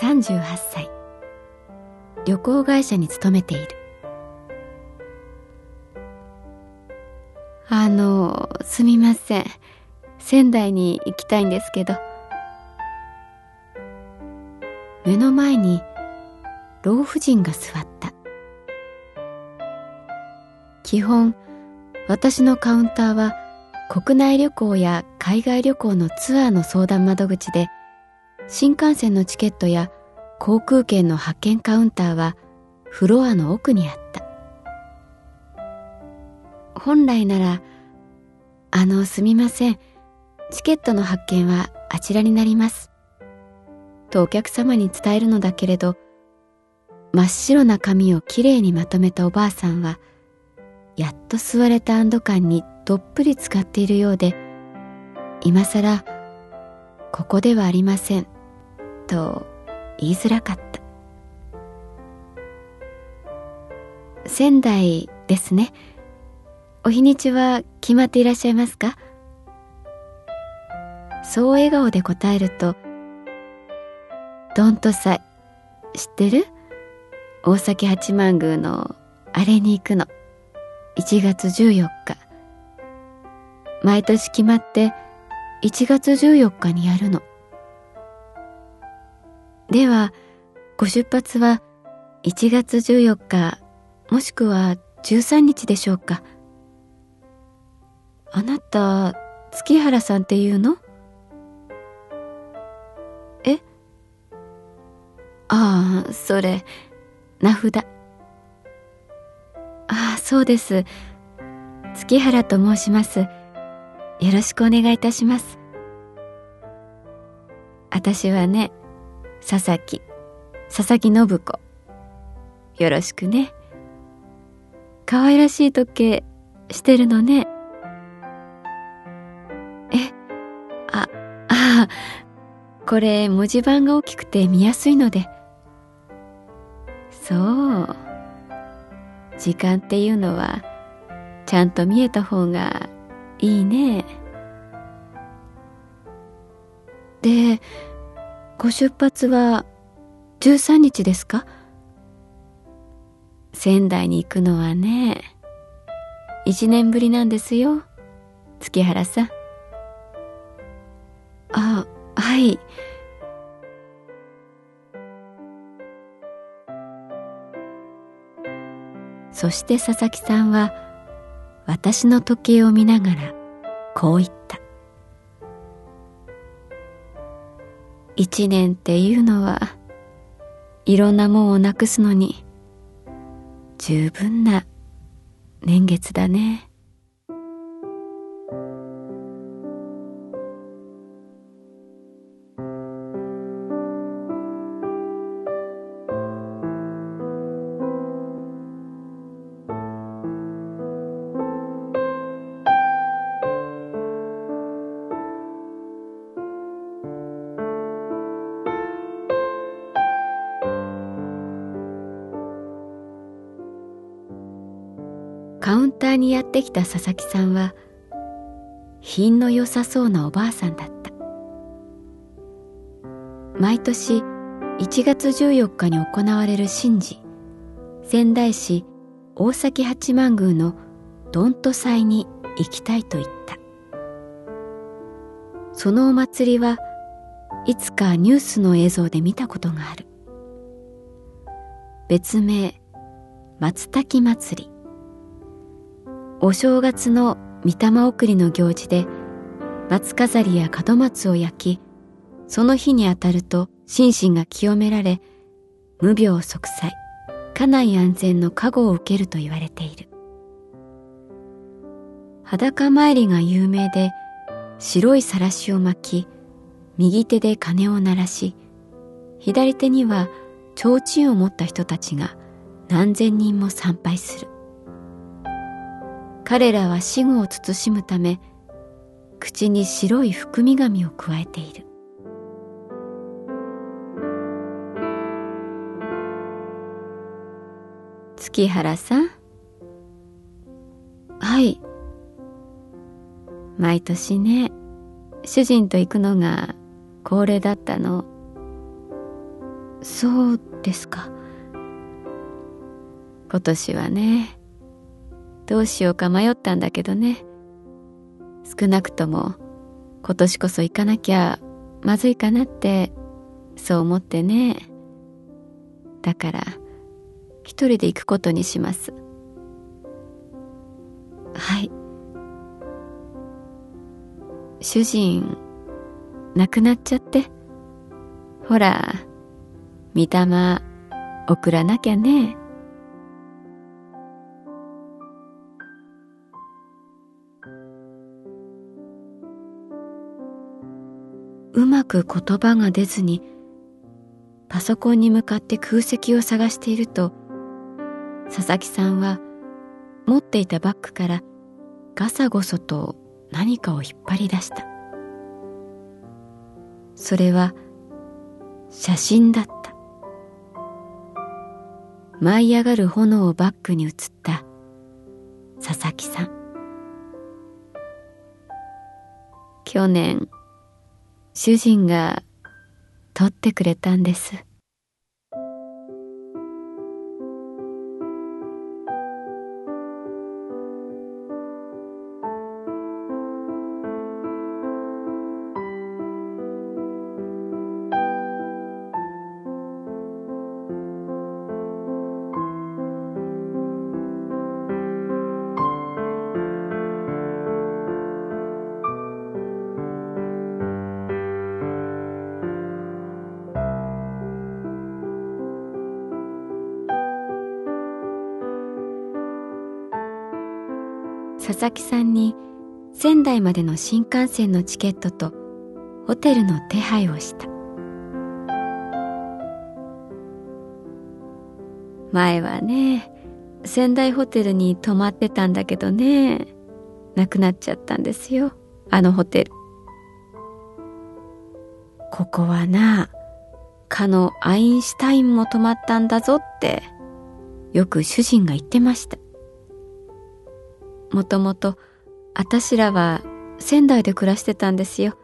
38歳。旅行会社に勤めている。あのすみません。仙台に行きたいんですけど。目の前に老婦人が座った。基本私のカウンターは国内旅行や海外旅行のツアーの相談窓口で新幹線のチケットや航空券の発券カウンターはフロアの奥にあった。本来なら「あのすみません。チケットの発券はあちらになります」とお客様に伝えるのだけれど真っ白な紙をきれいにまとめたおばあさんはやっと吸われた安堵感にどっぷり使っているようで今さらここではありません。と言いづらかった。仙台ですね。お日にちは決まっていらっしゃいますか？そう笑顔で答えるとどんと祭知ってる？大崎八幡宮のあれに行くの。1月14日。毎年決まって1月14日にやるの。では、ご出発は1月14日もしくは13日でしょうか。あなた、月原さんっていうの？え？ああ、それ、名札。ああ、そうです。月原と申します。よろしくお願いいたします。私はね、佐々木、佐々木信子。よろしくね。可愛らしい時計してるのね。え、あ、ああ、これ文字盤が大きくて見やすいので。そう。時間っていうのは、ちゃんと見えた方がいいねご出発は13日ですか？仙台に行くのはね一年ぶりなんですよ。月原さん。あはい。そして佐々木さんは私の時計を見ながらこう言った。一年っていうのはいろんなもんをなくすのに十分な年月だね。ーにやってきた佐々木さんは品の良さそうなおばあさんだった。毎年1月14日に行われる神事仙台市大崎八幡宮のどんと祭に行きたいと言った。そのお祭りはいつかニュースの映像で見たことがある。別名松滝祭り。お正月の御霊送りの行事で松飾りや門松を焼きその日にあたると心身が清められ無病息災家内安全の加護を受けると言われている。裸参りが有名で白いさらしを巻き右手で鐘を鳴らし左手には提灯を持った人たちが何千人も参拝する。彼らは死後を慎むため口に白い含み紙を加えている。月原さん？はい。毎年ね主人と行くのが恒例だったの。そうですか。今年はねどうしようか迷ったんだけどね。少なくとも今年こそ行かなきゃまずいかなってそう思ってね。だから一人で行くことにします。はい。主人亡くなっちゃって。ほら御霊送らなきゃね。うまく言葉が出ずにパソコンに向かって空席を探していると佐々木さんは持っていたバッグからガサゴソと何かを引っ張り出した。それは写真だった。舞い上がる炎をバックに映った佐々木さん。去年主人が取ってくれたんです。佐々木さんに仙台までの新幹線のチケットとホテルの手配をした。前はね仙台ホテルに泊まってたんだけどねなくなっちゃったんですよあのホテル。ここはなかのアインシュタインも泊まったんだぞってよく主人が言ってました。もともとあたしらは仙台で暮らしてたんですよ。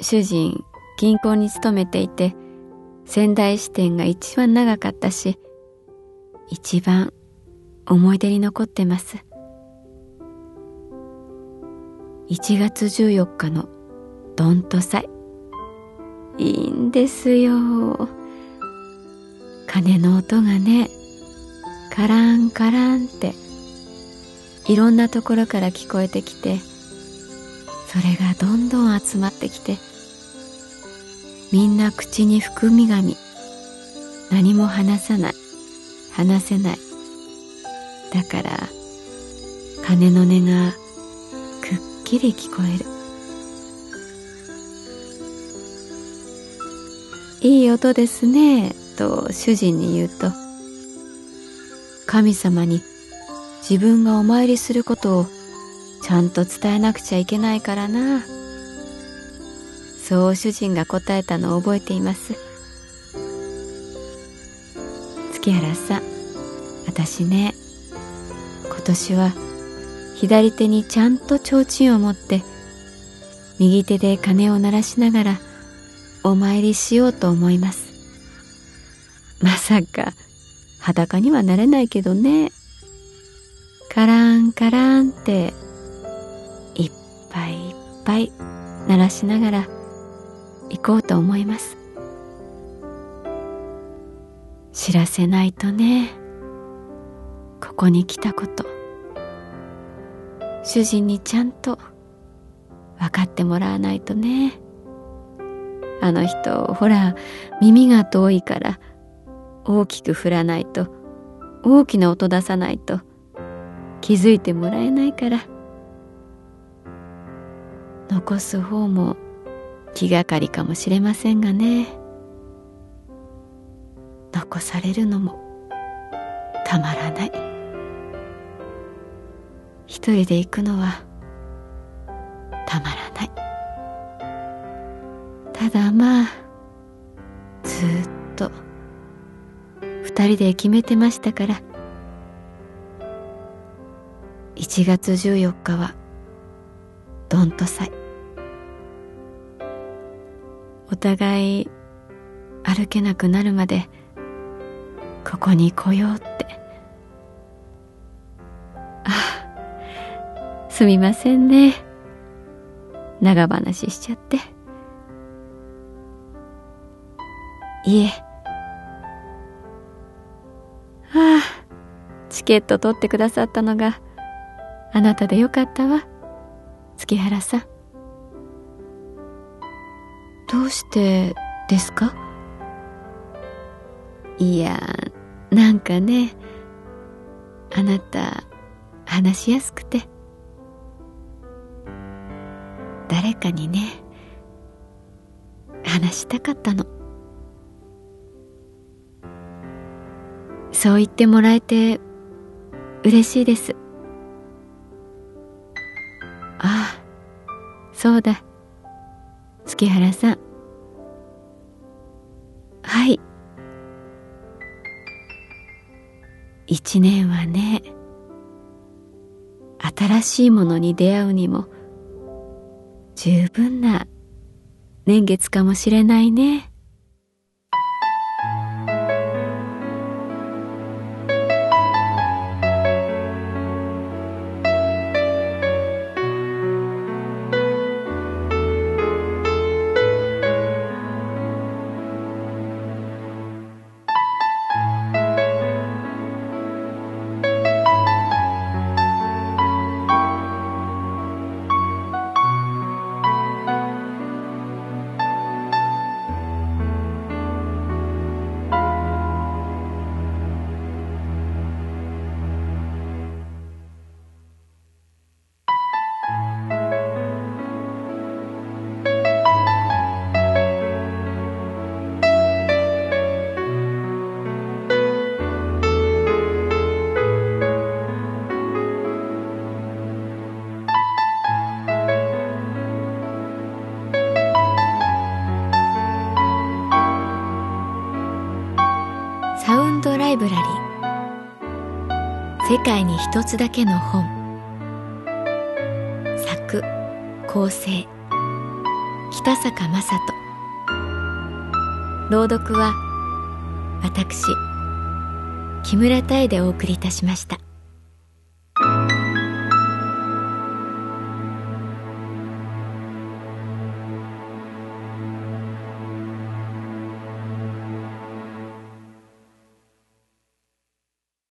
主人、銀行に勤めていて、仙台支店が一番長かったし、一番思い出に残ってます。1月14日のどんと祭。いいんですよ。鐘の音がね、カランカランっていろんなところから聞こえてきてそれがどんどん集まってきてみんな口に含み紙何も話さない話せない。だから鐘の音がくっきり聞こえる。いい音ですねと主人に言うと神様に自分がお参りすることをちゃんと伝えなくちゃいけないからな。そう主人が答えたのを覚えています。月原さん私ね今年は左手にちゃんと提灯を持って右手で鐘を鳴らしながらお参りしようと思います。まさか裸にはなれないけどね。カランカランっていっぱいいっぱい鳴らしながら行こうと思います。知らせないとね。ここに来たこと。主人にちゃんと分かってもらわないとね。あの人ほら耳が遠いから大きく振らないと大きな音出さないと。気づいてもらえないから。残す方も気がかりかもしれませんがね。残されるのもたまらない。一人で行くのはたまらない。ただまあずっと二人で決めてましたから。1月14日はどんと祭。お互い歩けなくなるまでここに来ようって。ああすみませんね。長話しちゃって。いえ。ああチケット取ってくださったのがあなたでよかったわ。月原さん。どうしてですか？いやなんかねあなた話しやすくて。誰かにね話したかったの。そう言ってもらえて嬉しいです。そうだ。月原さん。はい。一年はね新しいものに出会うにも十分な年月かもしれないね。界に一つだけの本。作構成。北坂雅人。朗読は私木村多江でお送りいたしました。